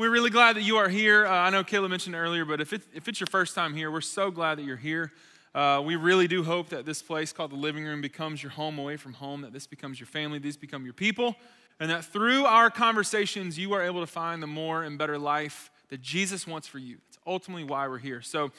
we're really glad that you are here. Uh, I know Kayla mentioned earlier, but if, if it's your first time here, we're so glad that you're here. Uh, we really do hope that this place called the living room becomes your home away from home, that this becomes your family, these become your people, and that through our conversations, you are able to find the more and better life that Jesus wants for you. It's ultimately why we're here. So,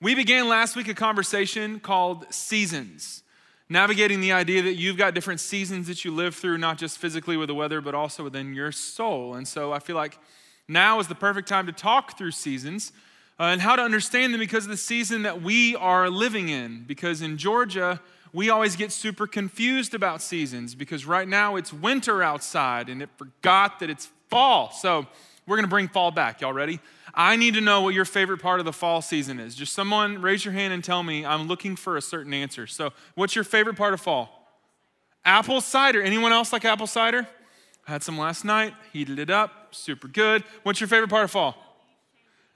we began last week a conversation called Seasons, navigating the idea that you've got different seasons that you live through, not just physically with the weather, but also within your soul. And so, I feel like now is the perfect time to talk through seasons uh, and how to understand them because of the season that we are living in. Because in Georgia, we always get super confused about seasons because right now it's winter outside and it forgot that it's fall. So we're going to bring fall back. Y'all ready? I need to know what your favorite part of the fall season is. Just someone raise your hand and tell me I'm looking for a certain answer. So, what's your favorite part of fall? Apple cider. Anyone else like apple cider? Had some last night, heated it up, super good. What's your favorite part of fall?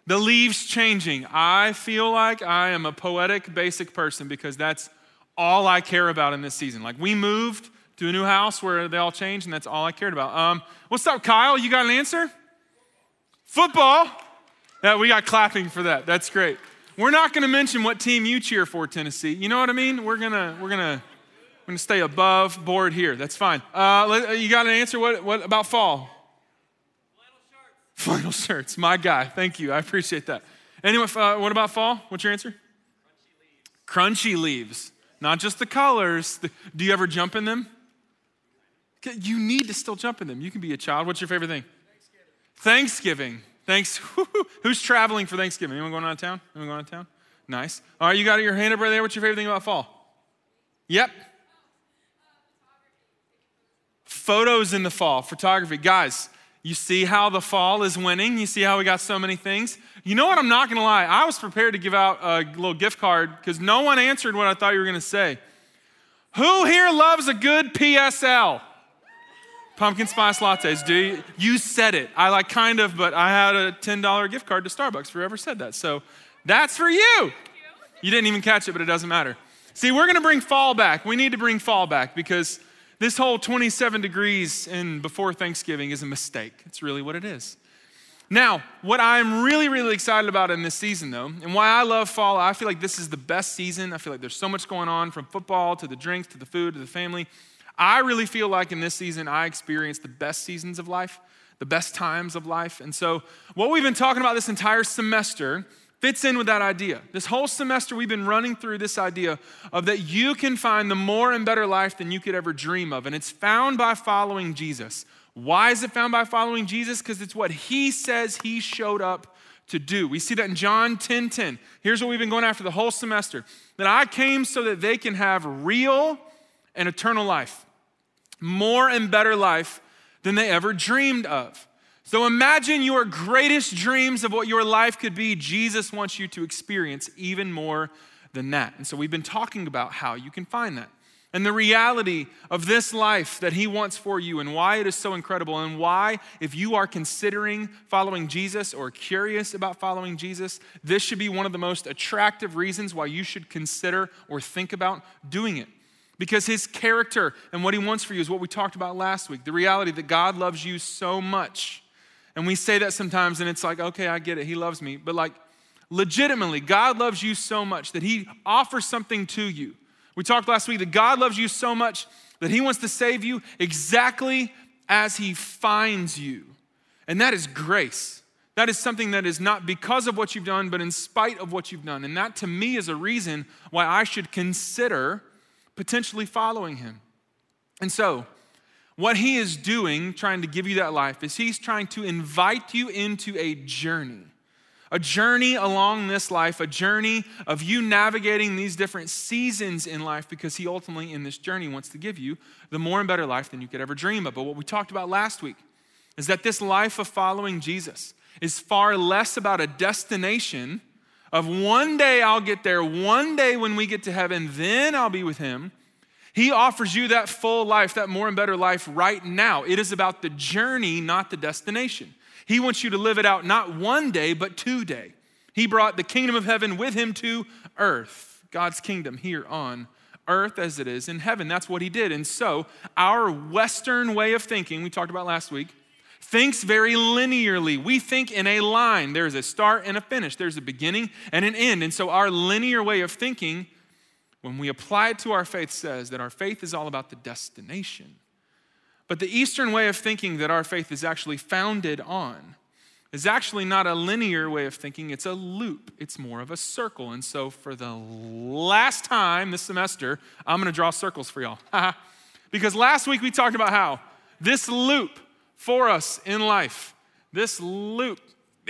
The leaves changing. I feel like I am a poetic, basic person because that's all I care about in this season. Like we moved to a new house where they all changed, and that's all I cared about. Um, what's up, Kyle? You got an answer? Football. Yeah, we got clapping for that. That's great. We're not going to mention what team you cheer for, Tennessee. You know what I mean? We're gonna we're gonna we're gonna stay above board here. That's fine. Uh, you got an answer? What what about fall? Flannel shirts, my guy. Thank you. I appreciate that. Anyway, uh, what about fall? What's your answer? Crunchy leaves. Crunchy leaves. Not just the colors. The, do you ever jump in them? You need to still jump in them. You can be a child. What's your favorite thing? Thanksgiving. Thanksgiving. Thanks. Who's traveling for Thanksgiving? Anyone going out of town? Anyone going out of town? Nice. All right, you got your hand up right there. What's your favorite thing about fall? Yep. Photos in the fall, photography. Guys, you see how the fall is winning? You see how we got so many things? You know what? I'm not going to lie. I was prepared to give out a little gift card because no one answered what I thought you were going to say. Who here loves a good PSL? Pumpkin spice lattes. Do you? You said it. I like kind of, but I had a $10 gift card to Starbucks for whoever said that. So that's for you. You didn't even catch it, but it doesn't matter. See, we're going to bring fall back. We need to bring fall back because this whole 27 degrees in before Thanksgiving is a mistake. It's really what it is. Now, what I'm really, really excited about in this season, though, and why I love fall, I feel like this is the best season. I feel like there's so much going on from football to the drinks to the food to the family. I really feel like in this season, I experience the best seasons of life, the best times of life. And so, what we've been talking about this entire semester fits in with that idea. This whole semester, we've been running through this idea of that you can find the more and better life than you could ever dream of. And it's found by following Jesus. Why is it found by following Jesus? Because it's what he says he showed up to do. We see that in John 10 10. Here's what we've been going after the whole semester that I came so that they can have real and eternal life, more and better life than they ever dreamed of. So imagine your greatest dreams of what your life could be. Jesus wants you to experience even more than that. And so we've been talking about how you can find that and the reality of this life that He wants for you and why it is so incredible, and why, if you are considering following Jesus or curious about following Jesus, this should be one of the most attractive reasons why you should consider or think about doing it. Because His character and what He wants for you is what we talked about last week the reality that God loves you so much and we say that sometimes, and it's like, okay, I get it. He loves me. But like, legitimately, God loves you so much that He offers something to you. We talked last week that God loves you so much that He wants to save you exactly as He finds you. And that is grace. That is something that is not because of what you've done, but in spite of what you've done. And that to me is a reason why I should consider potentially following Him. And so, what he is doing, trying to give you that life, is he's trying to invite you into a journey. A journey along this life, a journey of you navigating these different seasons in life because he ultimately, in this journey, wants to give you the more and better life than you could ever dream of. But what we talked about last week is that this life of following Jesus is far less about a destination of one day I'll get there, one day when we get to heaven, then I'll be with him he offers you that full life, that more and better life right now. It is about the journey, not the destination. He wants you to live it out not one day, but today. He brought the kingdom of heaven with him to earth, God's kingdom here on earth as it is in heaven. That's what he did. And so, our Western way of thinking, we talked about last week, thinks very linearly. We think in a line. There's a start and a finish, there's a beginning and an end. And so, our linear way of thinking, when we apply it to our faith, says that our faith is all about the destination. But the Eastern way of thinking that our faith is actually founded on is actually not a linear way of thinking, it's a loop. It's more of a circle. And so, for the last time this semester, I'm gonna draw circles for y'all. because last week we talked about how this loop for us in life, this loop,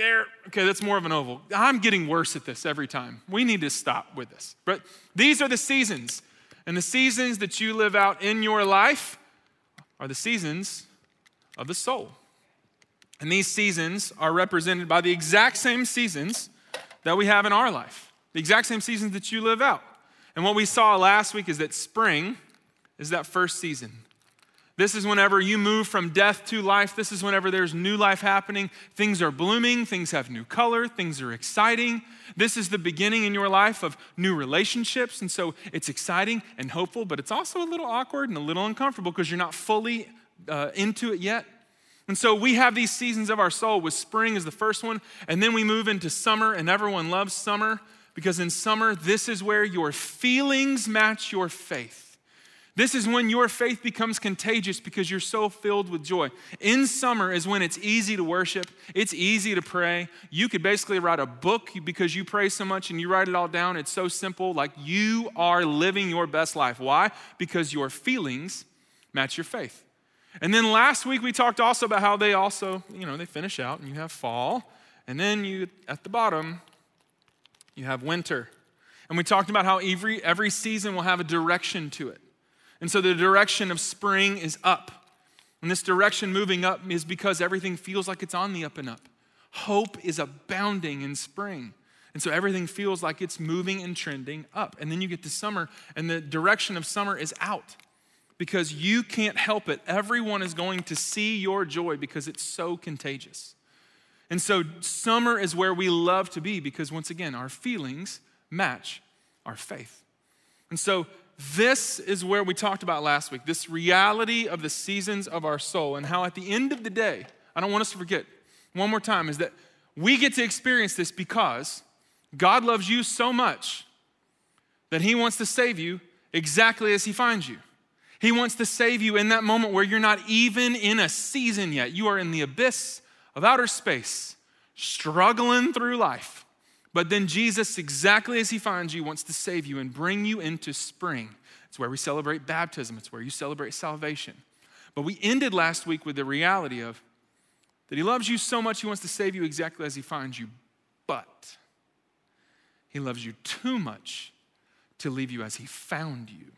there, okay, that's more of an oval. I'm getting worse at this every time. We need to stop with this. But these are the seasons. And the seasons that you live out in your life are the seasons of the soul. And these seasons are represented by the exact same seasons that we have in our life, the exact same seasons that you live out. And what we saw last week is that spring is that first season. This is whenever you move from death to life. This is whenever there's new life happening. Things are blooming, things have new color, things are exciting. This is the beginning in your life of new relationships. And so it's exciting and hopeful, but it's also a little awkward and a little uncomfortable because you're not fully uh, into it yet. And so we have these seasons of our soul, with spring is the first one, and then we move into summer, and everyone loves summer because in summer, this is where your feelings match your faith. This is when your faith becomes contagious because you're so filled with joy. In summer is when it's easy to worship, it's easy to pray. You could basically write a book because you pray so much and you write it all down. It's so simple, like you are living your best life. Why? Because your feelings match your faith. And then last week we talked also about how they also, you know, they finish out and you have fall. And then you, at the bottom, you have winter. And we talked about how every, every season will have a direction to it. And so the direction of spring is up. And this direction moving up is because everything feels like it's on the up and up. Hope is abounding in spring. And so everything feels like it's moving and trending up. And then you get to summer, and the direction of summer is out because you can't help it. Everyone is going to see your joy because it's so contagious. And so, summer is where we love to be because, once again, our feelings match our faith. And so, this is where we talked about last week this reality of the seasons of our soul, and how at the end of the day, I don't want us to forget one more time, is that we get to experience this because God loves you so much that He wants to save you exactly as He finds you. He wants to save you in that moment where you're not even in a season yet. You are in the abyss of outer space, struggling through life. But then Jesus, exactly as he finds you, wants to save you and bring you into spring. It's where we celebrate baptism, it's where you celebrate salvation. But we ended last week with the reality of that he loves you so much, he wants to save you exactly as he finds you. But he loves you too much to leave you as he found you.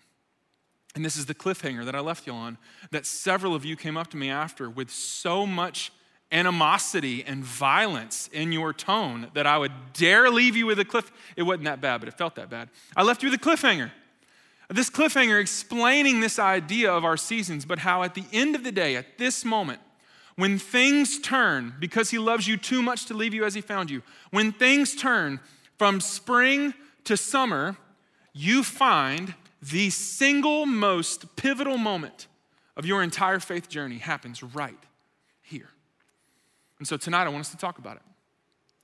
And this is the cliffhanger that I left you on that several of you came up to me after with so much animosity and violence in your tone that I would dare leave you with a cliff. It wasn't that bad, but it felt that bad. I left you with a cliffhanger. This cliffhanger explaining this idea of our seasons, but how at the end of the day, at this moment, when things turn, because he loves you too much to leave you as he found you, when things turn from spring to summer, you find the single most pivotal moment of your entire faith journey happens right. And so tonight I want us to talk about it.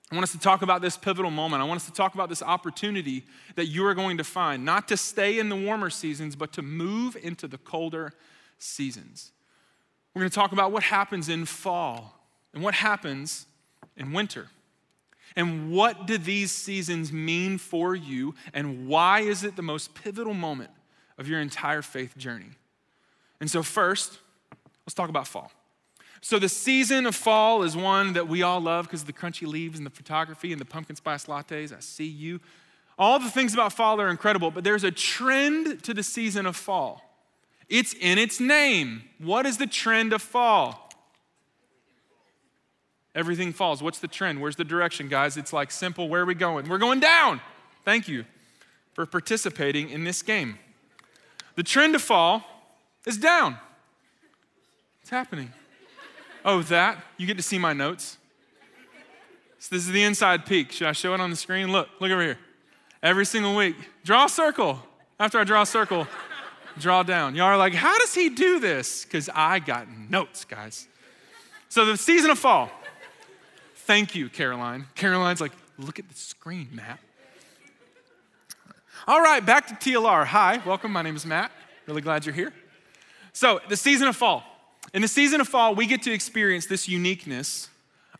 I want us to talk about this pivotal moment. I want us to talk about this opportunity that you are going to find, not to stay in the warmer seasons, but to move into the colder seasons. We're going to talk about what happens in fall and what happens in winter. And what do these seasons mean for you? And why is it the most pivotal moment of your entire faith journey? And so, first, let's talk about fall. So, the season of fall is one that we all love because of the crunchy leaves and the photography and the pumpkin spice lattes. I see you. All the things about fall are incredible, but there's a trend to the season of fall. It's in its name. What is the trend of fall? Everything falls. What's the trend? Where's the direction, guys? It's like simple. Where are we going? We're going down. Thank you for participating in this game. The trend to fall is down. It's happening. Oh, that? You get to see my notes. So this is the inside peek. Should I show it on the screen? Look, look over here. Every single week, draw a circle. After I draw a circle, draw down. Y'all are like, how does he do this? Because I got notes, guys. So the season of fall. Thank you, Caroline. Caroline's like, look at the screen, Matt. All right, back to TLR. Hi, welcome. My name is Matt. Really glad you're here. So, the season of fall. In the season of fall, we get to experience this uniqueness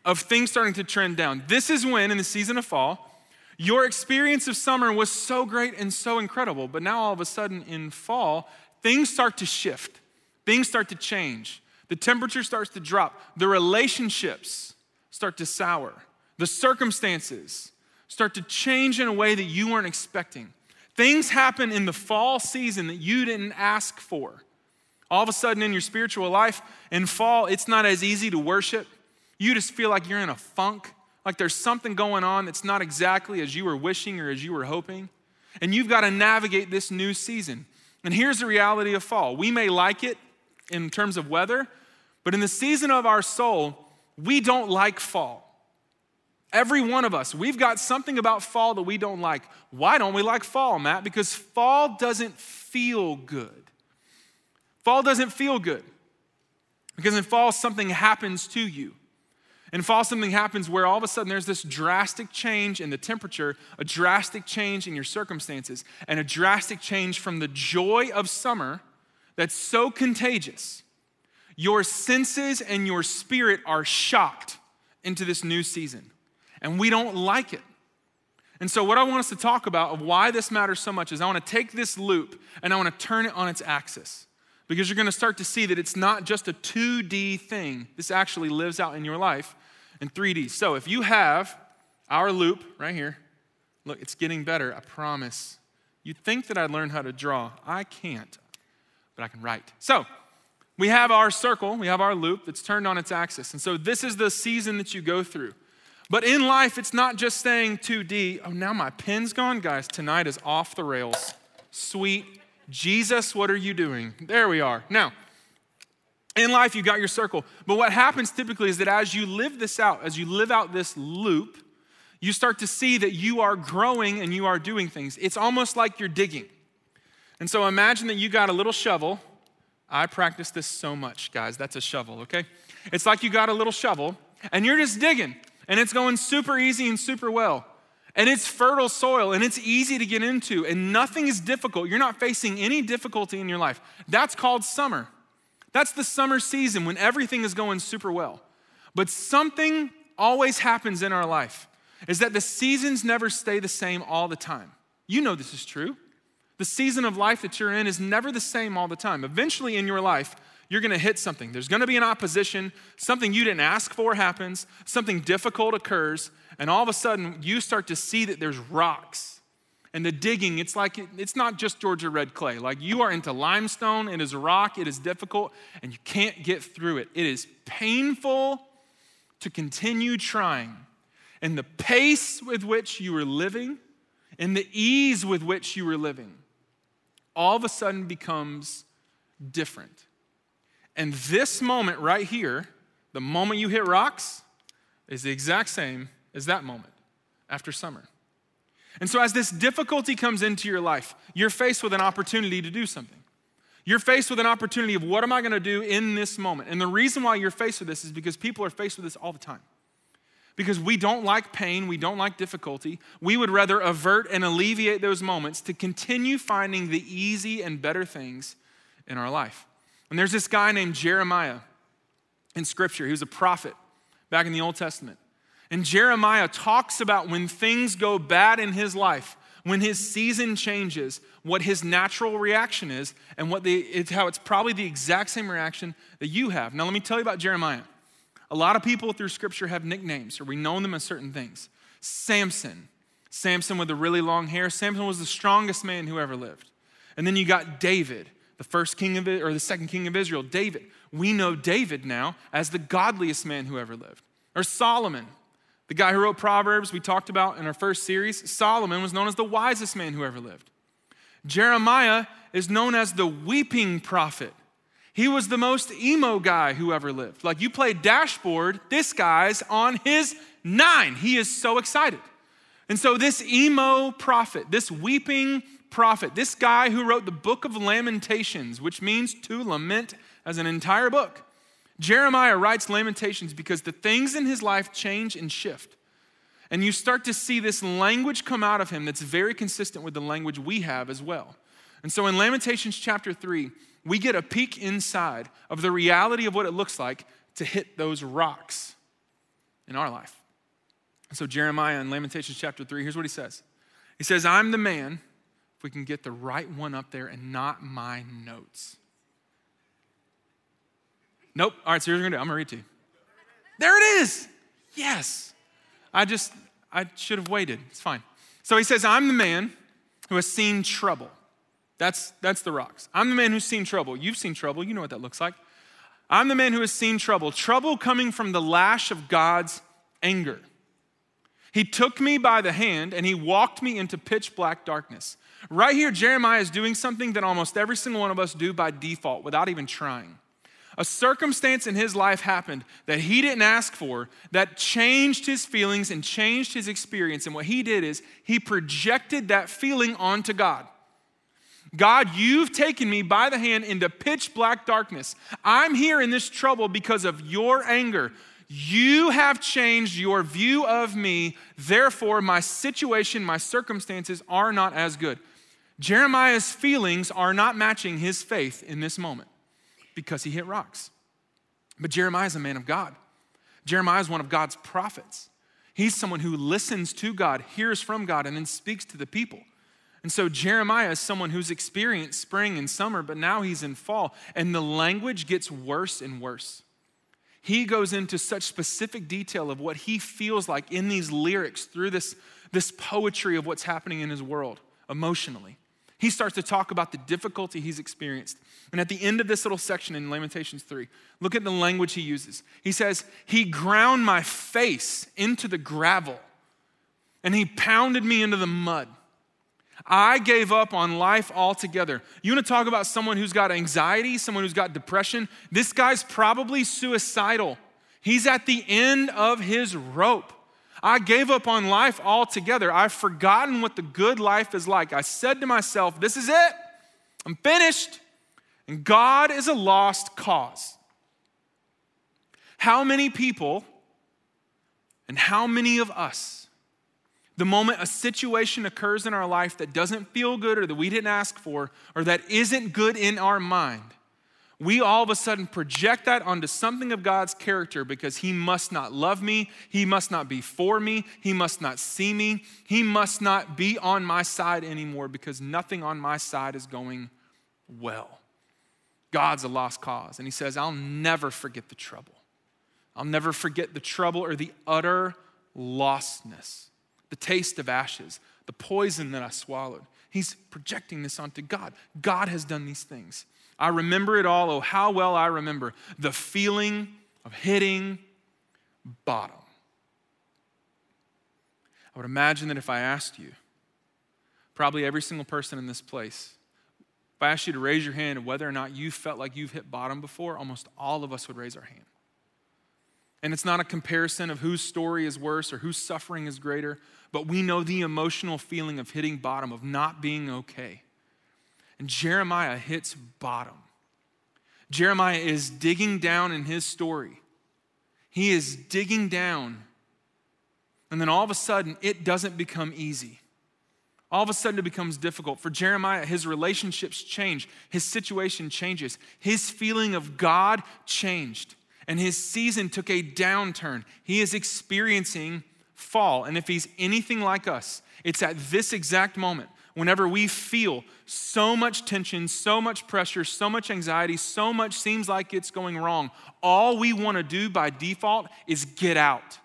of things starting to trend down. This is when, in the season of fall, your experience of summer was so great and so incredible, but now all of a sudden in fall, things start to shift, things start to change. The temperature starts to drop, the relationships start to sour, the circumstances start to change in a way that you weren't expecting. Things happen in the fall season that you didn't ask for. All of a sudden, in your spiritual life, in fall, it's not as easy to worship. You just feel like you're in a funk, like there's something going on that's not exactly as you were wishing or as you were hoping. And you've got to navigate this new season. And here's the reality of fall we may like it in terms of weather, but in the season of our soul, we don't like fall. Every one of us, we've got something about fall that we don't like. Why don't we like fall, Matt? Because fall doesn't feel good. Fall doesn't feel good. Because in fall, something happens to you. In fall, something happens where all of a sudden there's this drastic change in the temperature, a drastic change in your circumstances, and a drastic change from the joy of summer that's so contagious. Your senses and your spirit are shocked into this new season, and we don't like it. And so, what I want us to talk about of why this matters so much is I want to take this loop and I want to turn it on its axis because you're going to start to see that it's not just a 2D thing. This actually lives out in your life in 3D. So if you have our loop right here, look, it's getting better, I promise. You'd think that I'd learn how to draw. I can't, but I can write. So we have our circle, we have our loop that's turned on its axis. And so this is the season that you go through. But in life, it's not just staying 2D. Oh, now my pen's gone. Guys, tonight is off the rails. Sweet Jesus, what are you doing? There we are. Now, in life, you got your circle. But what happens typically is that as you live this out, as you live out this loop, you start to see that you are growing and you are doing things. It's almost like you're digging. And so imagine that you got a little shovel. I practice this so much, guys. That's a shovel, okay? It's like you got a little shovel and you're just digging and it's going super easy and super well and it's fertile soil and it's easy to get into and nothing is difficult. You're not facing any difficulty in your life. That's called summer. That's the summer season when everything is going super well. But something always happens in our life is that the seasons never stay the same all the time. You know this is true. The season of life that you're in is never the same all the time. Eventually in your life, you're going to hit something. There's going to be an opposition. Something you didn't ask for happens. Something difficult occurs. And all of a sudden, you start to see that there's rocks. And the digging, it's like, it's not just Georgia red clay. Like you are into limestone, it is rock, it is difficult, and you can't get through it. It is painful to continue trying. And the pace with which you were living, and the ease with which you were living, all of a sudden becomes different. And this moment right here, the moment you hit rocks, is the exact same as that moment after summer. And so, as this difficulty comes into your life, you're faced with an opportunity to do something. You're faced with an opportunity of what am I going to do in this moment? And the reason why you're faced with this is because people are faced with this all the time. Because we don't like pain, we don't like difficulty. We would rather avert and alleviate those moments to continue finding the easy and better things in our life. And there's this guy named Jeremiah in Scripture. He was a prophet back in the Old Testament. And Jeremiah talks about when things go bad in his life, when his season changes, what his natural reaction is, and what the, it's how it's probably the exact same reaction that you have. Now, let me tell you about Jeremiah. A lot of people through Scripture have nicknames, or we know them as certain things. Samson, Samson with the really long hair. Samson was the strongest man who ever lived. And then you got David the first king of or the second king of Israel, David. We know David now as the godliest man who ever lived. Or Solomon, the guy who wrote Proverbs we talked about in our first series. Solomon was known as the wisest man who ever lived. Jeremiah is known as the weeping prophet. He was the most emo guy who ever lived. Like you play dashboard, this guy's on his nine. He is so excited. And so, this emo prophet, this weeping prophet, this guy who wrote the book of Lamentations, which means to lament as an entire book, Jeremiah writes Lamentations because the things in his life change and shift. And you start to see this language come out of him that's very consistent with the language we have as well. And so in Lamentations chapter 3, we get a peek inside of the reality of what it looks like to hit those rocks in our life. And so Jeremiah in Lamentations chapter 3, here's what he says. He says, I'm the man, if we can get the right one up there and not my notes. Nope. All right, so here's what I'm gonna do. I'm gonna read to you. There it is. Yes. I just, I should have waited. It's fine. So he says, I'm the man who has seen trouble. That's, that's the rocks. I'm the man who's seen trouble. You've seen trouble. You know what that looks like. I'm the man who has seen trouble, trouble coming from the lash of God's anger. He took me by the hand and he walked me into pitch black darkness. Right here, Jeremiah is doing something that almost every single one of us do by default without even trying. A circumstance in his life happened that he didn't ask for that changed his feelings and changed his experience. And what he did is he projected that feeling onto God. God, you've taken me by the hand into pitch black darkness. I'm here in this trouble because of your anger. You have changed your view of me. Therefore, my situation, my circumstances are not as good. Jeremiah's feelings are not matching his faith in this moment because he hit rocks. But Jeremiah is a man of God. Jeremiah is one of God's prophets. He's someone who listens to God, hears from God, and then speaks to the people. And so Jeremiah is someone who's experienced spring and summer, but now he's in fall, and the language gets worse and worse. He goes into such specific detail of what he feels like in these lyrics through this, this poetry of what's happening in his world emotionally. He starts to talk about the difficulty he's experienced. And at the end of this little section in Lamentations 3, look at the language he uses. He says, He ground my face into the gravel, and He pounded me into the mud. I gave up on life altogether. You want to talk about someone who's got anxiety, someone who's got depression? This guy's probably suicidal. He's at the end of his rope. I gave up on life altogether. I've forgotten what the good life is like. I said to myself, This is it. I'm finished. And God is a lost cause. How many people and how many of us the moment a situation occurs in our life that doesn't feel good or that we didn't ask for or that isn't good in our mind, we all of a sudden project that onto something of God's character because He must not love me, He must not be for me, He must not see me, He must not be on my side anymore because nothing on my side is going well. God's a lost cause. And He says, I'll never forget the trouble. I'll never forget the trouble or the utter lostness the taste of ashes, the poison that I swallowed. He's projecting this onto God. God has done these things. I remember it all. Oh, how well I remember the feeling of hitting bottom. I would imagine that if I asked you, probably every single person in this place, if I asked you to raise your hand whether or not you felt like you've hit bottom before, almost all of us would raise our hand. And it's not a comparison of whose story is worse or whose suffering is greater, but we know the emotional feeling of hitting bottom, of not being okay. And Jeremiah hits bottom. Jeremiah is digging down in his story. He is digging down. And then all of a sudden, it doesn't become easy. All of a sudden, it becomes difficult. For Jeremiah, his relationships change, his situation changes, his feeling of God changed, and his season took a downturn. He is experiencing fall. And if he's anything like us, it's at this exact moment, whenever we feel so much tension, so much pressure, so much anxiety, so much seems like it's going wrong, all we want to do by default is get out.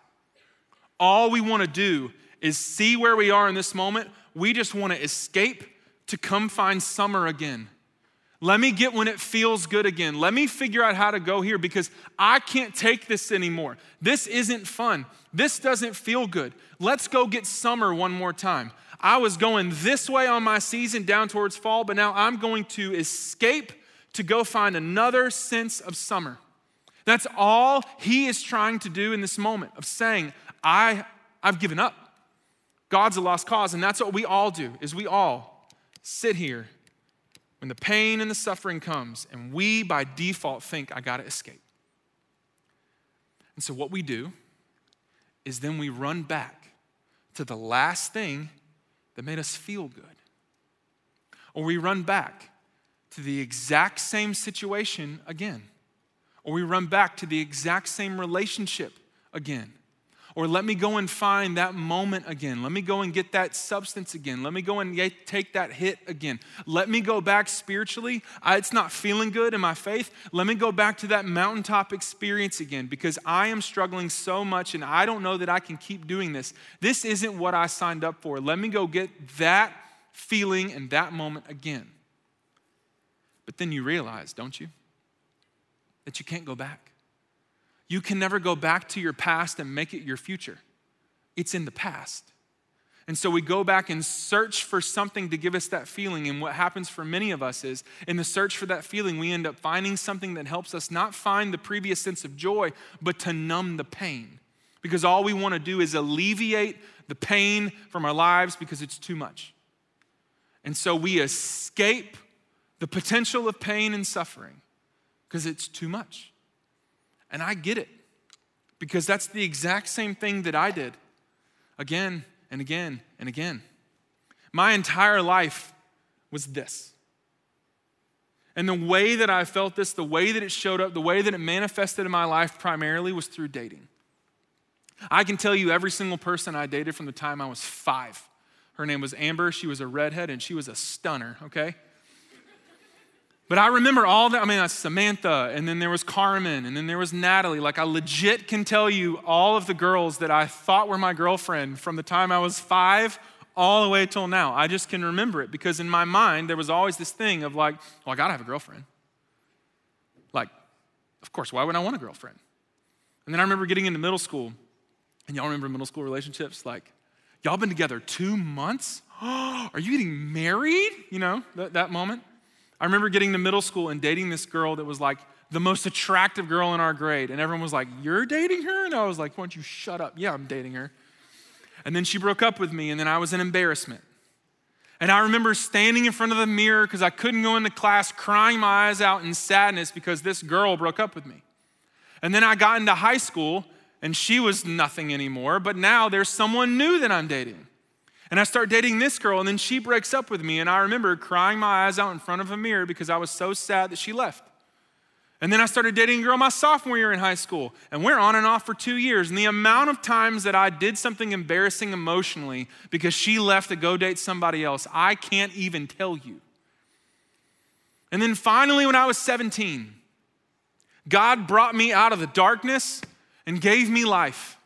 All we want to do is see where we are in this moment. We just want to escape to come find summer again. Let me get when it feels good again. Let me figure out how to go here because I can't take this anymore. This isn't fun. This doesn't feel good. Let's go get summer one more time. I was going this way on my season down towards fall, but now I'm going to escape to go find another sense of summer. That's all he is trying to do in this moment of saying, I, I've given up. God's a lost cause, and that's what we all do, is we all sit here when the pain and the suffering comes, and we by default think, I gotta escape. And so, what we do is then we run back to the last thing that made us feel good. Or we run back to the exact same situation again. Or we run back to the exact same relationship again. Or let me go and find that moment again. Let me go and get that substance again. Let me go and take that hit again. Let me go back spiritually. I, it's not feeling good in my faith. Let me go back to that mountaintop experience again because I am struggling so much and I don't know that I can keep doing this. This isn't what I signed up for. Let me go get that feeling and that moment again. But then you realize, don't you, that you can't go back. You can never go back to your past and make it your future. It's in the past. And so we go back and search for something to give us that feeling. And what happens for many of us is, in the search for that feeling, we end up finding something that helps us not find the previous sense of joy, but to numb the pain. Because all we want to do is alleviate the pain from our lives because it's too much. And so we escape the potential of pain and suffering because it's too much. And I get it because that's the exact same thing that I did again and again and again. My entire life was this. And the way that I felt this, the way that it showed up, the way that it manifested in my life primarily was through dating. I can tell you every single person I dated from the time I was five. Her name was Amber. She was a redhead and she was a stunner, okay? But I remember all that. I mean, Samantha, and then there was Carmen, and then there was Natalie. Like, I legit can tell you all of the girls that I thought were my girlfriend from the time I was five all the way till now. I just can remember it because in my mind, there was always this thing of like, well, I gotta have a girlfriend. Like, of course, why would I want a girlfriend? And then I remember getting into middle school, and y'all remember middle school relationships? Like, y'all been together two months? Are you getting married? You know, that, that moment. I remember getting to middle school and dating this girl that was like the most attractive girl in our grade. And everyone was like, You're dating her? And I was like, Why don't you shut up? Yeah, I'm dating her. And then she broke up with me, and then I was an embarrassment. And I remember standing in front of the mirror because I couldn't go into class, crying my eyes out in sadness because this girl broke up with me. And then I got into high school, and she was nothing anymore, but now there's someone new that I'm dating. And I start dating this girl, and then she breaks up with me. And I remember crying my eyes out in front of a mirror because I was so sad that she left. And then I started dating a girl my sophomore year in high school, and we're on and off for two years. And the amount of times that I did something embarrassing emotionally because she left to go date somebody else, I can't even tell you. And then finally, when I was 17, God brought me out of the darkness and gave me life.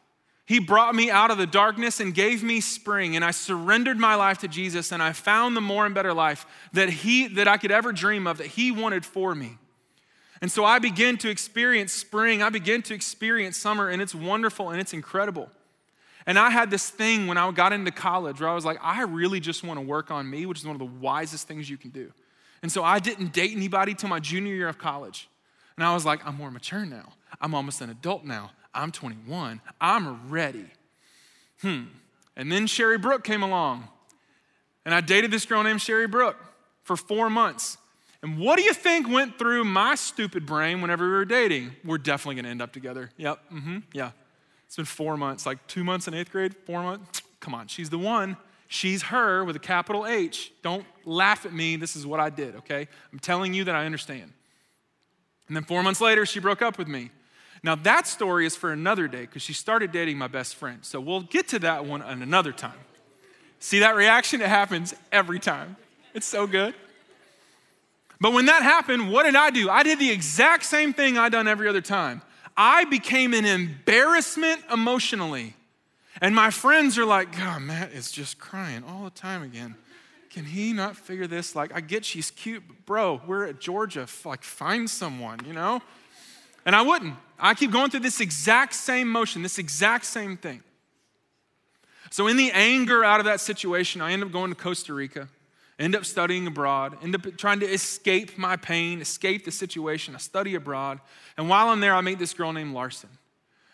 He brought me out of the darkness and gave me spring, and I surrendered my life to Jesus, and I found the more and better life that He that I could ever dream of, that He wanted for me. And so I began to experience spring, I began to experience summer, and it's wonderful and it's incredible. And I had this thing when I got into college where I was like, I really just want to work on me, which is one of the wisest things you can do. And so I didn't date anybody till my junior year of college. And I was like, I'm more mature now. I'm almost an adult now. I'm 21. I'm ready. Hmm. And then Sherry Brook came along. And I dated this girl named Sherry Brook for four months. And what do you think went through my stupid brain whenever we were dating? We're definitely gonna end up together. Yep, mm-hmm, yeah. It's been four months, like two months in eighth grade, four months. Come on, she's the one. She's her with a capital H. Don't laugh at me. This is what I did, okay? I'm telling you that I understand. And then four months later, she broke up with me. Now, that story is for another day because she started dating my best friend. So we'll get to that one on another time. See that reaction? It happens every time. It's so good. But when that happened, what did I do? I did the exact same thing I'd done every other time. I became an embarrassment emotionally. And my friends are like, God, Matt is just crying all the time again. Can he not figure this? Like, I get she's cute, but bro, we're at Georgia. Like, find someone, you know? And I wouldn't. I keep going through this exact same motion, this exact same thing. So, in the anger out of that situation, I end up going to Costa Rica, end up studying abroad, end up trying to escape my pain, escape the situation. I study abroad. And while I'm there, I meet this girl named Larson.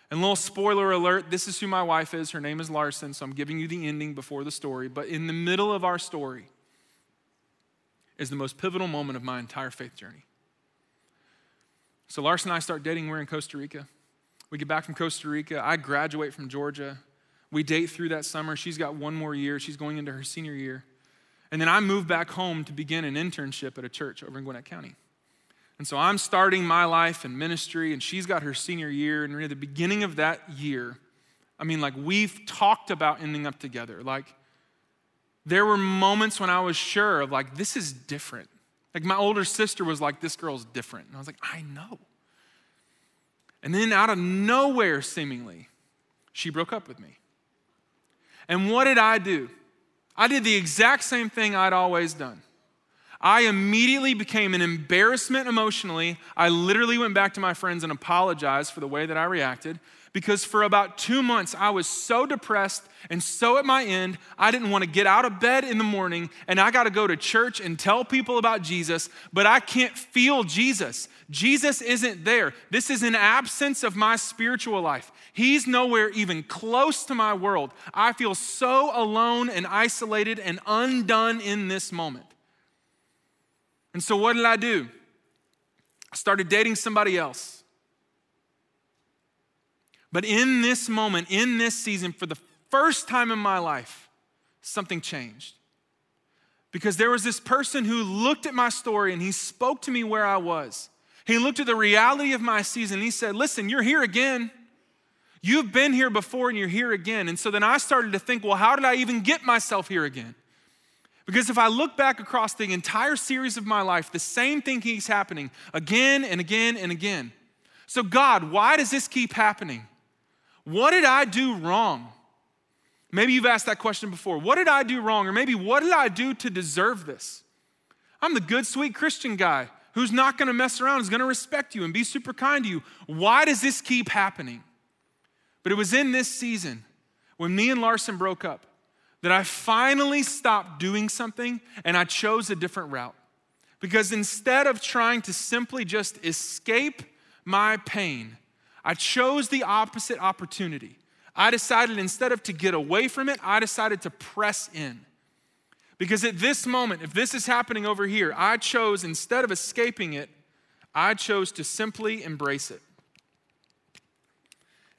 And little spoiler alert, this is who my wife is. Her name is Larson, so I'm giving you the ending before the story. But in the middle of our story is the most pivotal moment of my entire faith journey. So Larson and I start dating. We're in Costa Rica. We get back from Costa Rica. I graduate from Georgia. We date through that summer. She's got one more year. She's going into her senior year. And then I move back home to begin an internship at a church over in Gwinnett County. And so I'm starting my life in ministry, and she's got her senior year. And near the beginning of that year, I mean, like we've talked about ending up together. Like there were moments when I was sure of like, this is different. Like my older sister was like, this girl's different. And I was like, I know. And then out of nowhere, seemingly, she broke up with me. And what did I do? I did the exact same thing I'd always done. I immediately became an embarrassment emotionally. I literally went back to my friends and apologized for the way that I reacted because for about two months I was so depressed and so at my end, I didn't want to get out of bed in the morning and I got to go to church and tell people about Jesus, but I can't feel Jesus. Jesus isn't there. This is an absence of my spiritual life. He's nowhere even close to my world. I feel so alone and isolated and undone in this moment. And so, what did I do? I started dating somebody else. But in this moment, in this season, for the first time in my life, something changed. Because there was this person who looked at my story and he spoke to me where I was. He looked at the reality of my season and he said, Listen, you're here again. You've been here before and you're here again. And so then I started to think, well, how did I even get myself here again? Because if I look back across the entire series of my life, the same thing keeps happening again and again and again. So, God, why does this keep happening? What did I do wrong? Maybe you've asked that question before. What did I do wrong? Or maybe what did I do to deserve this? I'm the good, sweet Christian guy who's not gonna mess around, is gonna respect you and be super kind to you. Why does this keep happening? But it was in this season when me and Larson broke up that I finally stopped doing something and I chose a different route. Because instead of trying to simply just escape my pain, I chose the opposite opportunity. I decided instead of to get away from it, I decided to press in. Because at this moment, if this is happening over here, I chose instead of escaping it, I chose to simply embrace it.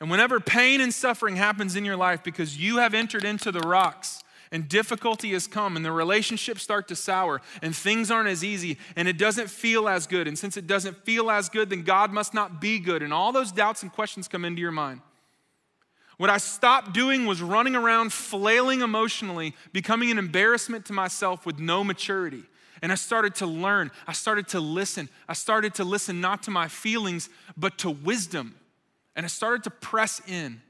And whenever pain and suffering happens in your life because you have entered into the rocks and difficulty has come and the relationships start to sour and things aren't as easy and it doesn't feel as good. And since it doesn't feel as good, then God must not be good. And all those doubts and questions come into your mind. What I stopped doing was running around flailing emotionally, becoming an embarrassment to myself with no maturity. And I started to learn. I started to listen. I started to listen not to my feelings, but to wisdom. And I started to press in.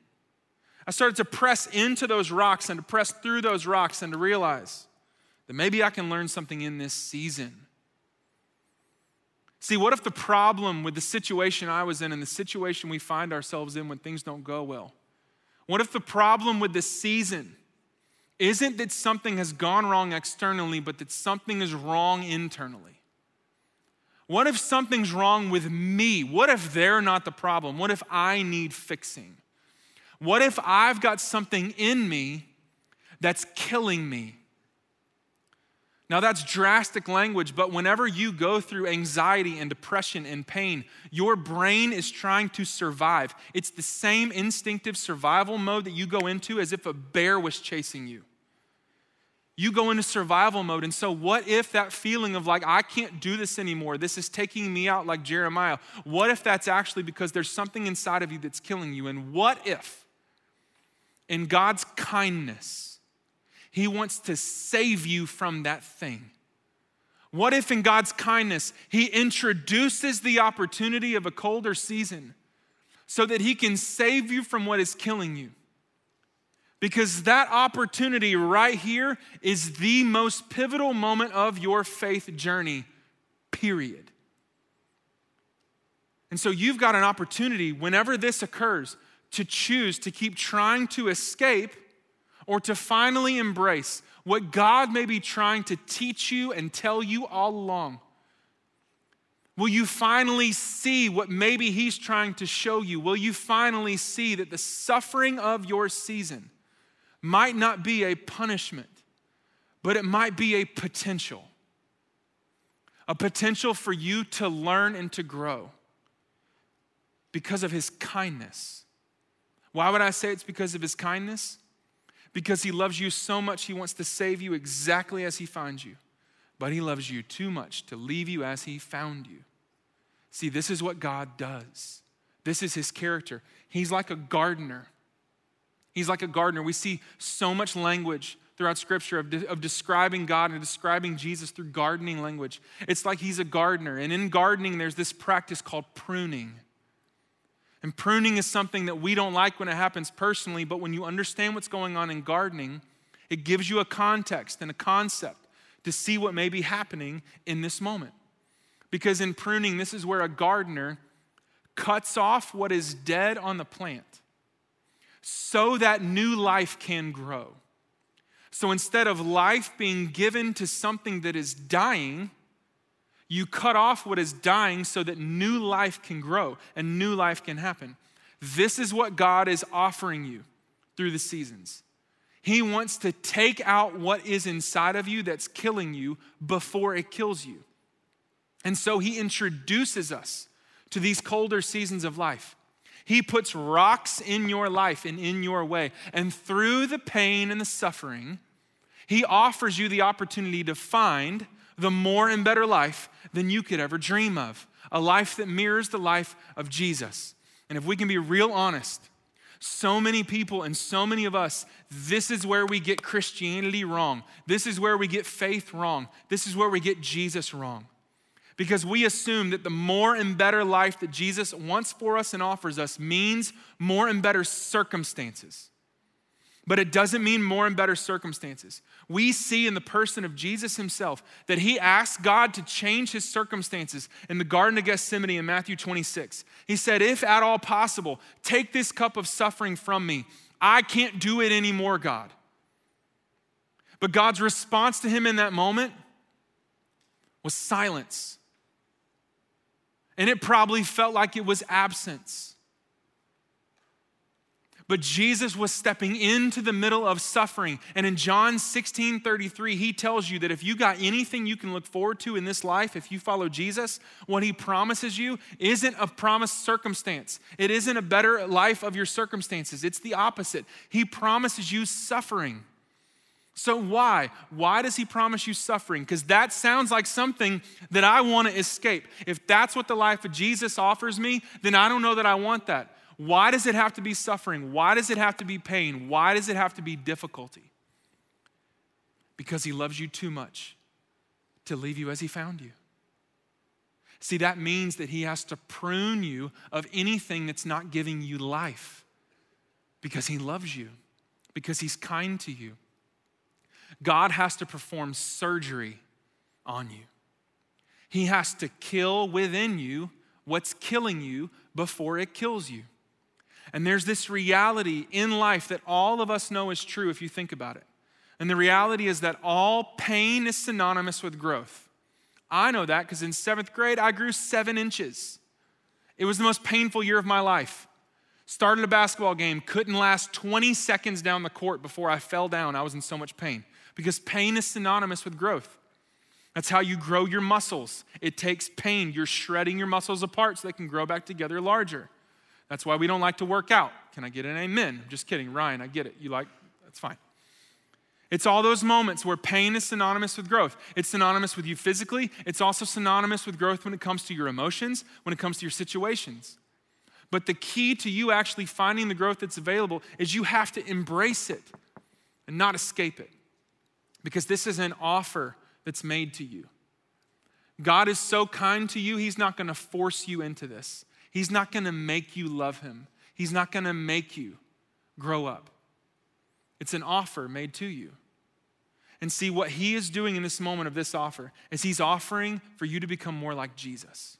I started to press into those rocks and to press through those rocks and to realize that maybe I can learn something in this season. See, what if the problem with the situation I was in and the situation we find ourselves in when things don't go well? What if the problem with this season isn't that something has gone wrong externally, but that something is wrong internally? What if something's wrong with me? What if they're not the problem? What if I need fixing? What if I've got something in me that's killing me? Now, that's drastic language, but whenever you go through anxiety and depression and pain, your brain is trying to survive. It's the same instinctive survival mode that you go into as if a bear was chasing you. You go into survival mode. And so, what if that feeling of like, I can't do this anymore, this is taking me out like Jeremiah? What if that's actually because there's something inside of you that's killing you? And what if in God's kindness, He wants to save you from that thing. What if, in God's kindness, He introduces the opportunity of a colder season so that He can save you from what is killing you? Because that opportunity right here is the most pivotal moment of your faith journey, period. And so you've got an opportunity whenever this occurs to choose to keep trying to escape or to finally embrace what God may be trying to teach you and tell you all along? Will you finally see what maybe He's trying to show you? Will you finally see that the suffering of your season might not be a punishment, but it might be a potential? A potential for you to learn and to grow. because of his kindness. Why would I say it's because of his kindness? Because he loves you so much, he wants to save you exactly as he finds you. But he loves you too much to leave you as he found you. See, this is what God does. This is his character. He's like a gardener. He's like a gardener. We see so much language throughout Scripture of, de- of describing God and describing Jesus through gardening language. It's like he's a gardener. And in gardening, there's this practice called pruning. And pruning is something that we don't like when it happens personally, but when you understand what's going on in gardening, it gives you a context and a concept to see what may be happening in this moment. Because in pruning, this is where a gardener cuts off what is dead on the plant so that new life can grow. So instead of life being given to something that is dying, you cut off what is dying so that new life can grow and new life can happen. This is what God is offering you through the seasons. He wants to take out what is inside of you that's killing you before it kills you. And so he introduces us to these colder seasons of life. He puts rocks in your life and in your way. And through the pain and the suffering, he offers you the opportunity to find the more and better life than you could ever dream of a life that mirrors the life of Jesus. And if we can be real honest, so many people and so many of us, this is where we get Christianity wrong. This is where we get faith wrong. This is where we get Jesus wrong. Because we assume that the more and better life that Jesus wants for us and offers us means more and better circumstances but it doesn't mean more and better circumstances. We see in the person of Jesus himself that he asked God to change his circumstances in the Garden of Gethsemane in Matthew 26. He said, If at all possible, take this cup of suffering from me. I can't do it anymore, God. But God's response to him in that moment was silence. And it probably felt like it was absence. But Jesus was stepping into the middle of suffering. And in John 16 33, he tells you that if you got anything you can look forward to in this life, if you follow Jesus, what he promises you isn't a promised circumstance. It isn't a better life of your circumstances. It's the opposite. He promises you suffering. So, why? Why does he promise you suffering? Because that sounds like something that I want to escape. If that's what the life of Jesus offers me, then I don't know that I want that. Why does it have to be suffering? Why does it have to be pain? Why does it have to be difficulty? Because he loves you too much to leave you as he found you. See, that means that he has to prune you of anything that's not giving you life because he loves you, because he's kind to you. God has to perform surgery on you. He has to kill within you what's killing you before it kills you. And there's this reality in life that all of us know is true if you think about it. And the reality is that all pain is synonymous with growth. I know that because in seventh grade, I grew seven inches. It was the most painful year of my life. Started a basketball game, couldn't last 20 seconds down the court before I fell down. I was in so much pain because pain is synonymous with growth. That's how you grow your muscles. It takes pain. You're shredding your muscles apart so they can grow back together larger. That's why we don't like to work out. Can I get an amen? I'm just kidding. Ryan, I get it. You like, that's fine. It's all those moments where pain is synonymous with growth. It's synonymous with you physically. It's also synonymous with growth when it comes to your emotions, when it comes to your situations. But the key to you actually finding the growth that's available is you have to embrace it and not escape it. Because this is an offer that's made to you. God is so kind to you, He's not going to force you into this. He's not going to make you love him, He's not going to make you grow up. It's an offer made to you. And see, what He is doing in this moment of this offer is He's offering for you to become more like Jesus.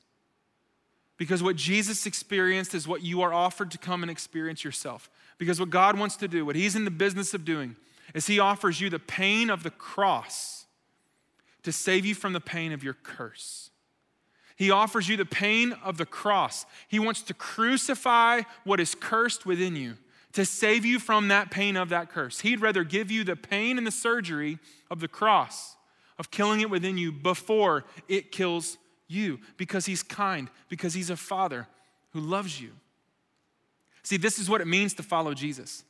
Because what Jesus experienced is what you are offered to come and experience yourself. Because what God wants to do, what He's in the business of doing, is He offers you the pain of the cross to save you from the pain of your curse. He offers you the pain of the cross. He wants to crucify what is cursed within you to save you from that pain of that curse. He'd rather give you the pain and the surgery of the cross, of killing it within you before it kills you, because He's kind, because He's a Father who loves you. See, this is what it means to follow Jesus.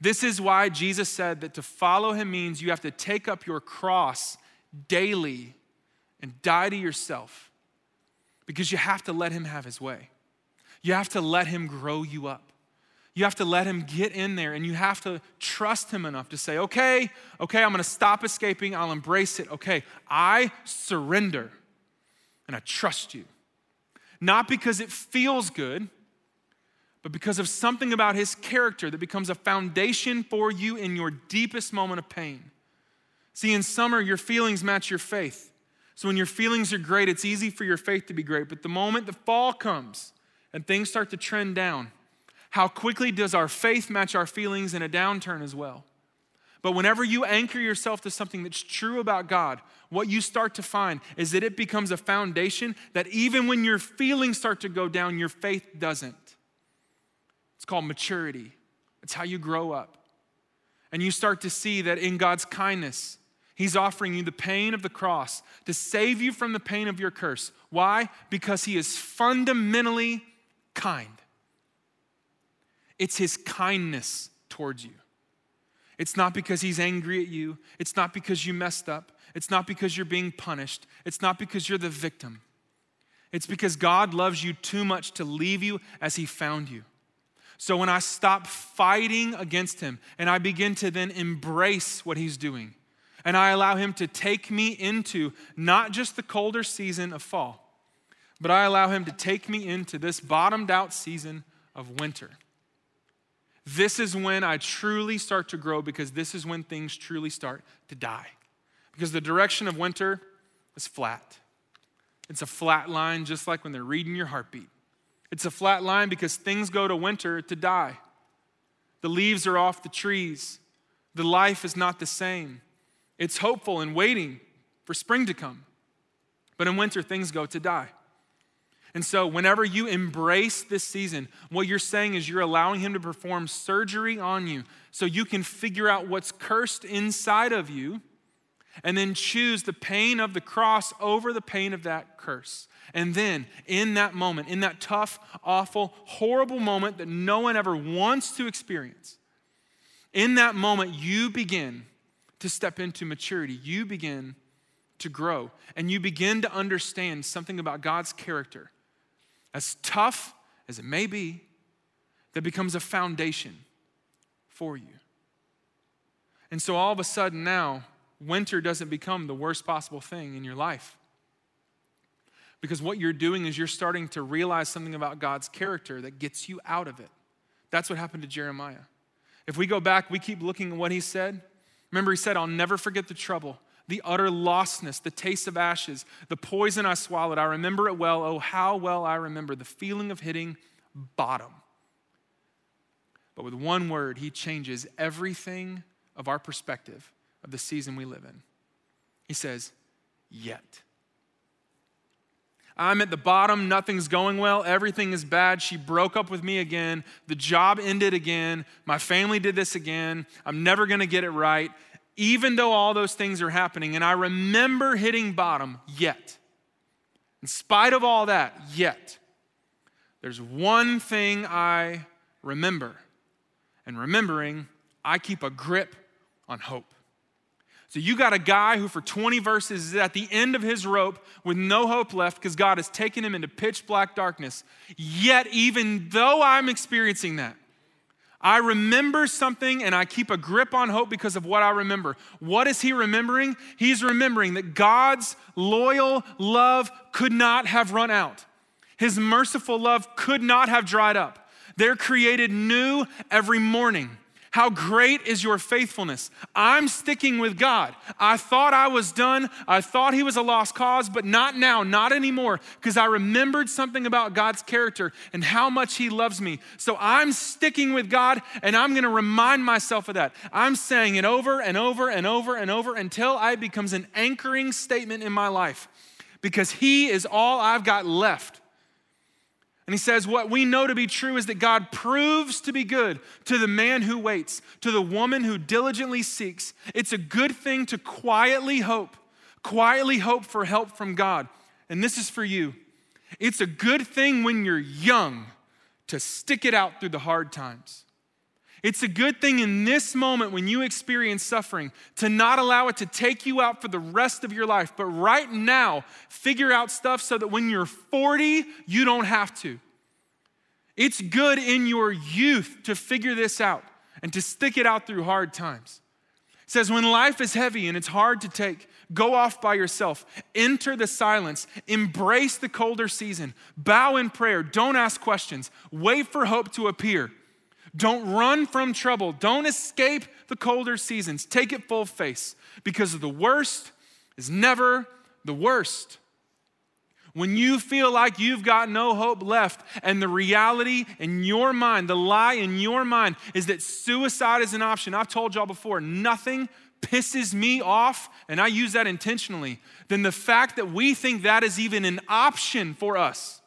This is why Jesus said that to follow him means you have to take up your cross daily and die to yourself because you have to let him have his way. You have to let him grow you up. You have to let him get in there and you have to trust him enough to say, okay, okay, I'm gonna stop escaping. I'll embrace it. Okay, I surrender and I trust you. Not because it feels good, but because of something about his character that becomes a foundation for you in your deepest moment of pain. See, in summer, your feelings match your faith. So when your feelings are great, it's easy for your faith to be great. But the moment the fall comes and things start to trend down, how quickly does our faith match our feelings in a downturn as well? But whenever you anchor yourself to something that's true about God, what you start to find is that it becomes a foundation that even when your feelings start to go down, your faith doesn't. It's called maturity. It's how you grow up. And you start to see that in God's kindness, He's offering you the pain of the cross to save you from the pain of your curse. Why? Because He is fundamentally kind. It's His kindness towards you. It's not because He's angry at you, it's not because you messed up, it's not because you're being punished, it's not because you're the victim. It's because God loves you too much to leave you as He found you. So when I stop fighting against him and I begin to then embrace what he's doing, and I allow him to take me into not just the colder season of fall, but I allow him to take me into this bottomed out season of winter. This is when I truly start to grow because this is when things truly start to die. Because the direction of winter is flat. It's a flat line, just like when they're reading your heartbeat. It's a flat line because things go to winter to die. The leaves are off the trees. The life is not the same. It's hopeful and waiting for spring to come. But in winter, things go to die. And so, whenever you embrace this season, what you're saying is you're allowing Him to perform surgery on you so you can figure out what's cursed inside of you and then choose the pain of the cross over the pain of that curse. And then, in that moment, in that tough, awful, horrible moment that no one ever wants to experience, in that moment, you begin to step into maturity. You begin to grow, and you begin to understand something about God's character. As tough as it may be, that becomes a foundation for you. And so all of a sudden now, winter doesn't become the worst possible thing in your life. Because what you're doing is you're starting to realize something about God's character that gets you out of it. That's what happened to Jeremiah. If we go back, we keep looking at what he said. Remember, he said, I'll never forget the trouble, the utter lostness, the taste of ashes, the poison I swallowed. I remember it well. Oh, how well I remember the feeling of hitting bottom. But with one word, he changes everything of our perspective of the season we live in. He says, Yet. I'm at the bottom, nothing's going well, everything is bad. She broke up with me again, the job ended again, my family did this again, I'm never gonna get it right. Even though all those things are happening, and I remember hitting bottom, yet, in spite of all that, yet, there's one thing I remember. And remembering, I keep a grip on hope. So you got a guy who, for 20 verses, is at the end of his rope with no hope left because God has taken him into pitch black darkness. Yet, even though I'm experiencing that, I remember something and I keep a grip on hope because of what I remember. What is he remembering? He's remembering that God's loyal love could not have run out, his merciful love could not have dried up. They're created new every morning. How great is your faithfulness? I'm sticking with God. I thought I was done. I thought he was a lost cause, but not now, not anymore, because I remembered something about God's character and how much he loves me. So I'm sticking with God and I'm going to remind myself of that. I'm saying it over and over and over and over until it becomes an anchoring statement in my life because he is all I've got left. And he says, What we know to be true is that God proves to be good to the man who waits, to the woman who diligently seeks. It's a good thing to quietly hope, quietly hope for help from God. And this is for you. It's a good thing when you're young to stick it out through the hard times. It's a good thing in this moment when you experience suffering to not allow it to take you out for the rest of your life, but right now, figure out stuff so that when you're 40, you don't have to. It's good in your youth to figure this out and to stick it out through hard times. It says, when life is heavy and it's hard to take, go off by yourself, enter the silence, embrace the colder season, bow in prayer, don't ask questions, wait for hope to appear. Don't run from trouble, don't escape the colder seasons. Take it full face because the worst is never the worst. When you feel like you've got no hope left, and the reality in your mind, the lie in your mind is that suicide is an option. I've told y'all before, nothing pisses me off, and I use that intentionally, than the fact that we think that is even an option for us.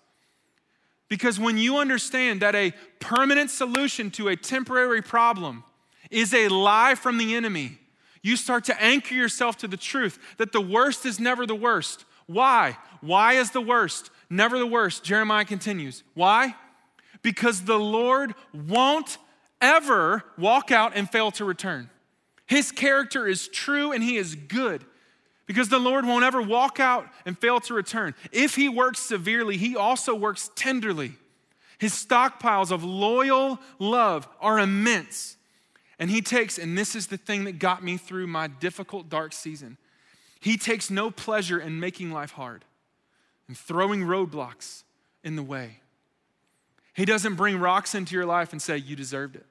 Because when you understand that a permanent solution to a temporary problem is a lie from the enemy, you start to anchor yourself to the truth that the worst is never the worst. Why? Why is the worst never the worst? Jeremiah continues. Why? Because the Lord won't ever walk out and fail to return. His character is true and he is good because the Lord won't ever walk out and fail to return. If he works severely, he also works tenderly. His stockpiles of loyal love are immense. And he takes, and this is the thing that got me through my difficult, dark season. He takes no pleasure in making life hard and throwing roadblocks in the way. He doesn't bring rocks into your life and say, You deserved it.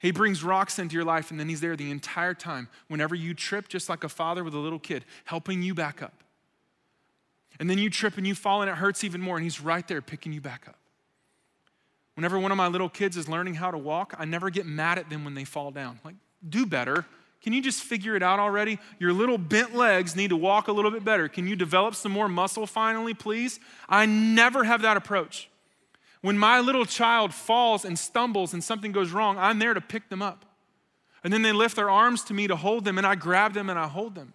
He brings rocks into your life, and then He's there the entire time, whenever you trip, just like a father with a little kid, helping you back up. And then you trip and you fall, and it hurts even more, and He's right there picking you back up. Whenever one of my little kids is learning how to walk, I never get mad at them when they fall down. Like, do better. Can you just figure it out already? Your little bent legs need to walk a little bit better. Can you develop some more muscle finally, please? I never have that approach. When my little child falls and stumbles and something goes wrong, I'm there to pick them up. And then they lift their arms to me to hold them, and I grab them and I hold them.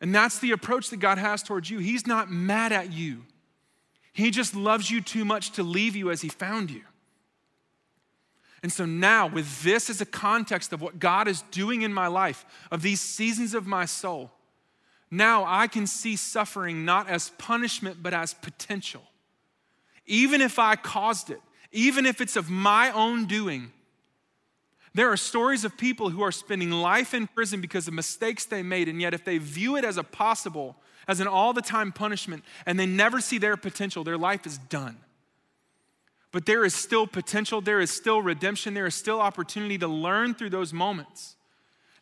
And that's the approach that God has towards you. He's not mad at you, He just loves you too much to leave you as He found you. And so now, with this as a context of what God is doing in my life, of these seasons of my soul, now I can see suffering not as punishment, but as potential. Even if I caused it, even if it's of my own doing, there are stories of people who are spending life in prison because of mistakes they made, and yet if they view it as a possible, as an all the time punishment, and they never see their potential, their life is done. But there is still potential, there is still redemption, there is still opportunity to learn through those moments.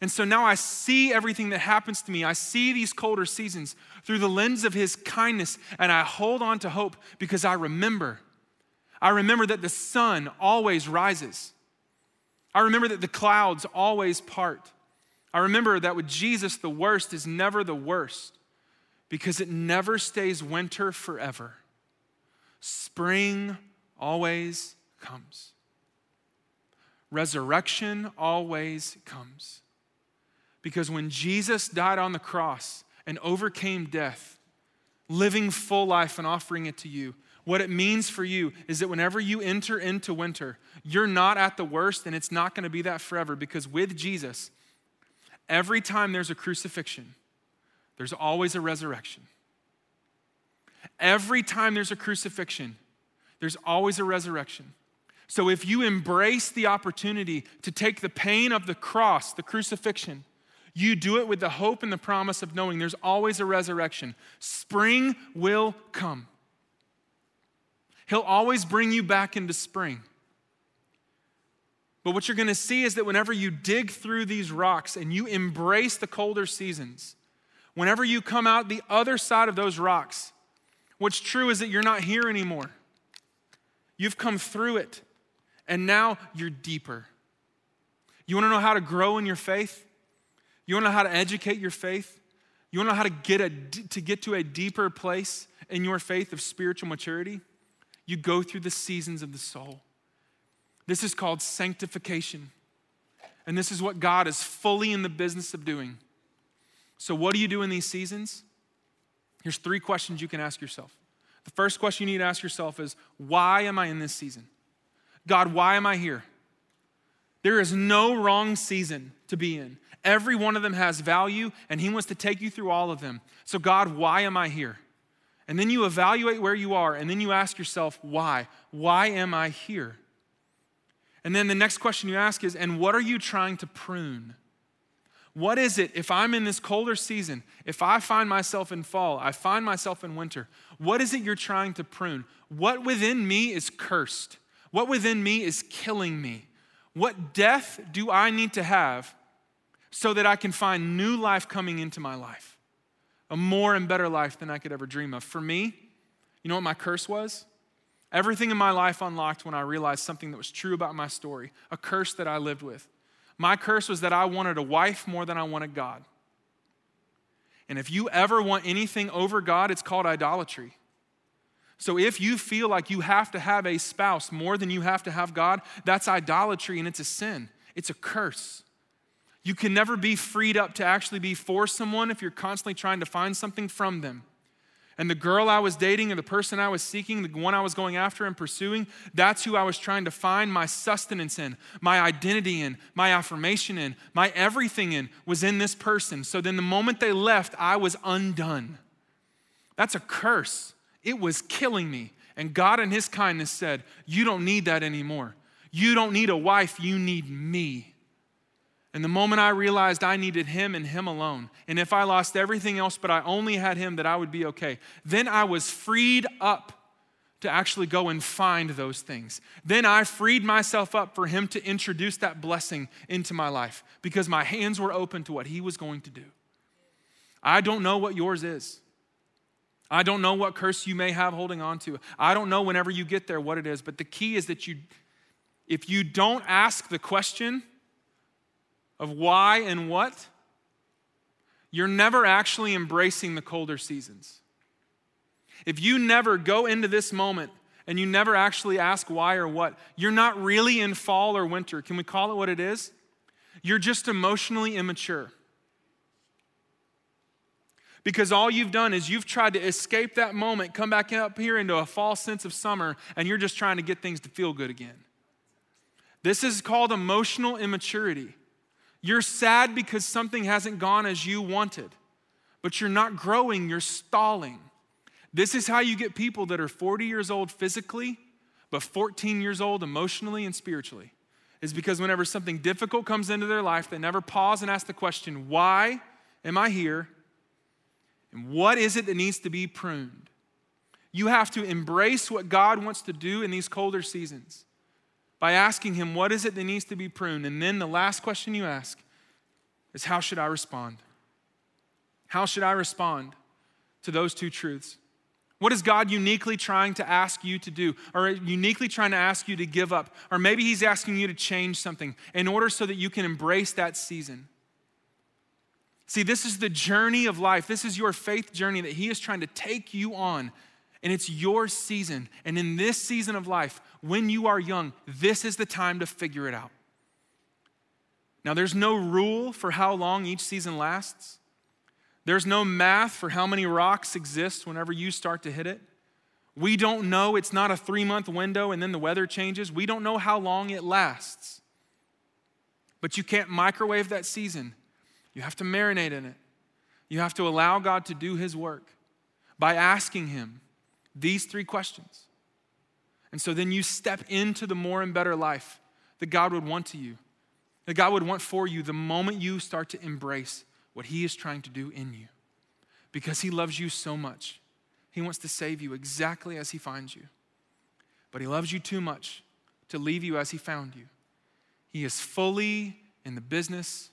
And so now I see everything that happens to me. I see these colder seasons through the lens of His kindness, and I hold on to hope because I remember. I remember that the sun always rises. I remember that the clouds always part. I remember that with Jesus, the worst is never the worst because it never stays winter forever. Spring always comes. Resurrection always comes. Because when Jesus died on the cross and overcame death, living full life and offering it to you, what it means for you is that whenever you enter into winter, you're not at the worst and it's not going to be that forever because with Jesus, every time there's a crucifixion, there's always a resurrection. Every time there's a crucifixion, there's always a resurrection. So if you embrace the opportunity to take the pain of the cross, the crucifixion, you do it with the hope and the promise of knowing there's always a resurrection. Spring will come. He'll always bring you back into spring. But what you're going to see is that whenever you dig through these rocks and you embrace the colder seasons, whenever you come out the other side of those rocks, what's true is that you're not here anymore. You've come through it, and now you're deeper. You want to know how to grow in your faith? You want to know how to educate your faith? You want to know how to get, a, to get to a deeper place in your faith of spiritual maturity? You go through the seasons of the soul. This is called sanctification. And this is what God is fully in the business of doing. So, what do you do in these seasons? Here's three questions you can ask yourself. The first question you need to ask yourself is why am I in this season? God, why am I here? There is no wrong season to be in. Every one of them has value, and He wants to take you through all of them. So, God, why am I here? And then you evaluate where you are, and then you ask yourself, why? Why am I here? And then the next question you ask is, and what are you trying to prune? What is it if I'm in this colder season, if I find myself in fall, I find myself in winter, what is it you're trying to prune? What within me is cursed? What within me is killing me? What death do I need to have so that I can find new life coming into my life? A more and better life than I could ever dream of. For me, you know what my curse was? Everything in my life unlocked when I realized something that was true about my story, a curse that I lived with. My curse was that I wanted a wife more than I wanted God. And if you ever want anything over God, it's called idolatry. So if you feel like you have to have a spouse more than you have to have God, that's idolatry and it's a sin. It's a curse. You can never be freed up to actually be for someone if you're constantly trying to find something from them. And the girl I was dating or the person I was seeking, the one I was going after and pursuing, that's who I was trying to find my sustenance in, my identity in, my affirmation in, my everything in was in this person. So then the moment they left, I was undone. That's a curse. It was killing me. And God, in His kindness, said, You don't need that anymore. You don't need a wife, you need me. And the moment I realized I needed him and him alone, and if I lost everything else but I only had him, that I would be okay, then I was freed up to actually go and find those things. Then I freed myself up for him to introduce that blessing into my life because my hands were open to what he was going to do. I don't know what yours is. I don't know what curse you may have holding on to. I don't know whenever you get there what it is, but the key is that you if you don't ask the question, of why and what, you're never actually embracing the colder seasons. If you never go into this moment and you never actually ask why or what, you're not really in fall or winter. Can we call it what it is? You're just emotionally immature. Because all you've done is you've tried to escape that moment, come back up here into a false sense of summer, and you're just trying to get things to feel good again. This is called emotional immaturity. You're sad because something hasn't gone as you wanted, but you're not growing, you're stalling. This is how you get people that are 40 years old physically, but 14 years old emotionally and spiritually. Is because whenever something difficult comes into their life, they never pause and ask the question, Why am I here? And what is it that needs to be pruned? You have to embrace what God wants to do in these colder seasons by asking Him, What is it that needs to be pruned? And then the last question you ask is, How should I respond? How should I respond to those two truths? What is God uniquely trying to ask you to do, or uniquely trying to ask you to give up? Or maybe He's asking you to change something in order so that you can embrace that season. See, this is the journey of life. This is your faith journey that He is trying to take you on. And it's your season. And in this season of life, when you are young, this is the time to figure it out. Now, there's no rule for how long each season lasts. There's no math for how many rocks exist whenever you start to hit it. We don't know. It's not a three month window and then the weather changes. We don't know how long it lasts. But you can't microwave that season. You have to marinate in it. You have to allow God to do His work by asking Him these three questions and so then you step into the more and better life that God would want to you, that God would want for you the moment you start to embrace what He is trying to do in you. Because He loves you so much. He wants to save you exactly as He finds you. But He loves you too much to leave you as He found you. He is fully in the business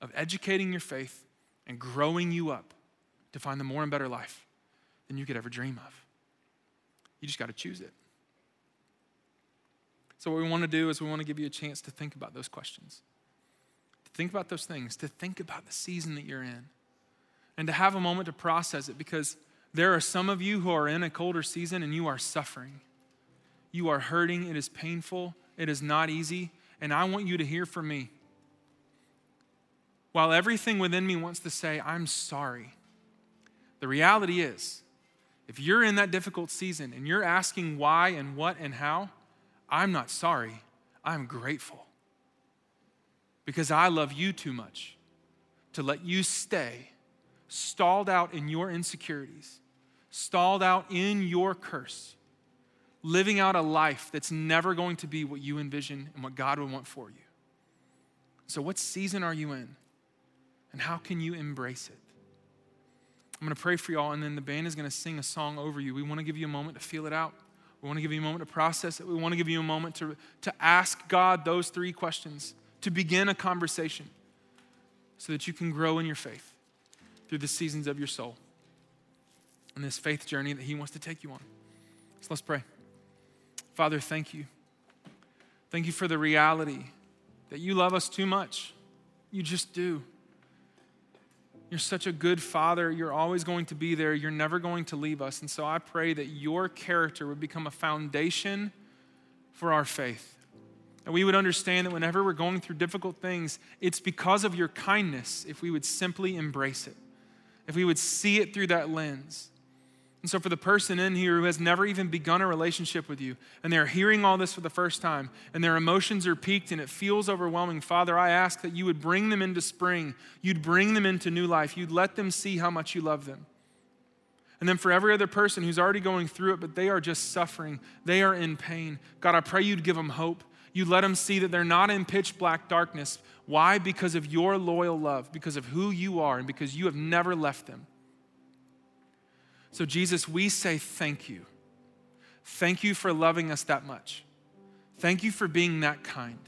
of educating your faith and growing you up to find the more and better life than you could ever dream of. You just got to choose it. So, what we want to do is we want to give you a chance to think about those questions, to think about those things, to think about the season that you're in, and to have a moment to process it because there are some of you who are in a colder season and you are suffering. You are hurting. It is painful. It is not easy. And I want you to hear from me. While everything within me wants to say, I'm sorry, the reality is, If you're in that difficult season and you're asking why and what and how, I'm not sorry. I'm grateful. Because I love you too much to let you stay stalled out in your insecurities, stalled out in your curse, living out a life that's never going to be what you envision and what God would want for you. So, what season are you in? And how can you embrace it? I'm going to pray for y'all, and then the band is going to sing a song over you. We want to give you a moment to feel it out. We want to give you a moment to process it. We want to give you a moment to, to ask God those three questions, to begin a conversation so that you can grow in your faith through the seasons of your soul and this faith journey that He wants to take you on. So let's pray. Father, thank you. Thank you for the reality that you love us too much. You just do. You're such a good father. You're always going to be there. You're never going to leave us. And so I pray that your character would become a foundation for our faith. And we would understand that whenever we're going through difficult things, it's because of your kindness if we would simply embrace it, if we would see it through that lens. And so, for the person in here who has never even begun a relationship with you, and they're hearing all this for the first time, and their emotions are peaked and it feels overwhelming, Father, I ask that you would bring them into spring. You'd bring them into new life. You'd let them see how much you love them. And then for every other person who's already going through it, but they are just suffering, they are in pain, God, I pray you'd give them hope. You'd let them see that they're not in pitch black darkness. Why? Because of your loyal love, because of who you are, and because you have never left them. So, Jesus, we say thank you. Thank you for loving us that much. Thank you for being that kind.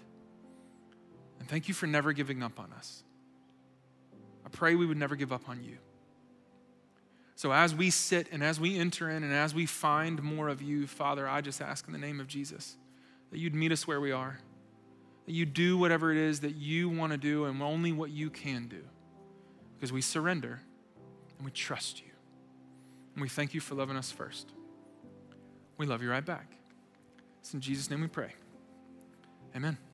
And thank you for never giving up on us. I pray we would never give up on you. So, as we sit and as we enter in and as we find more of you, Father, I just ask in the name of Jesus that you'd meet us where we are, that you do whatever it is that you want to do and only what you can do, because we surrender and we trust you. And we thank you for loving us first. We love you right back. It's in Jesus' name we pray. Amen.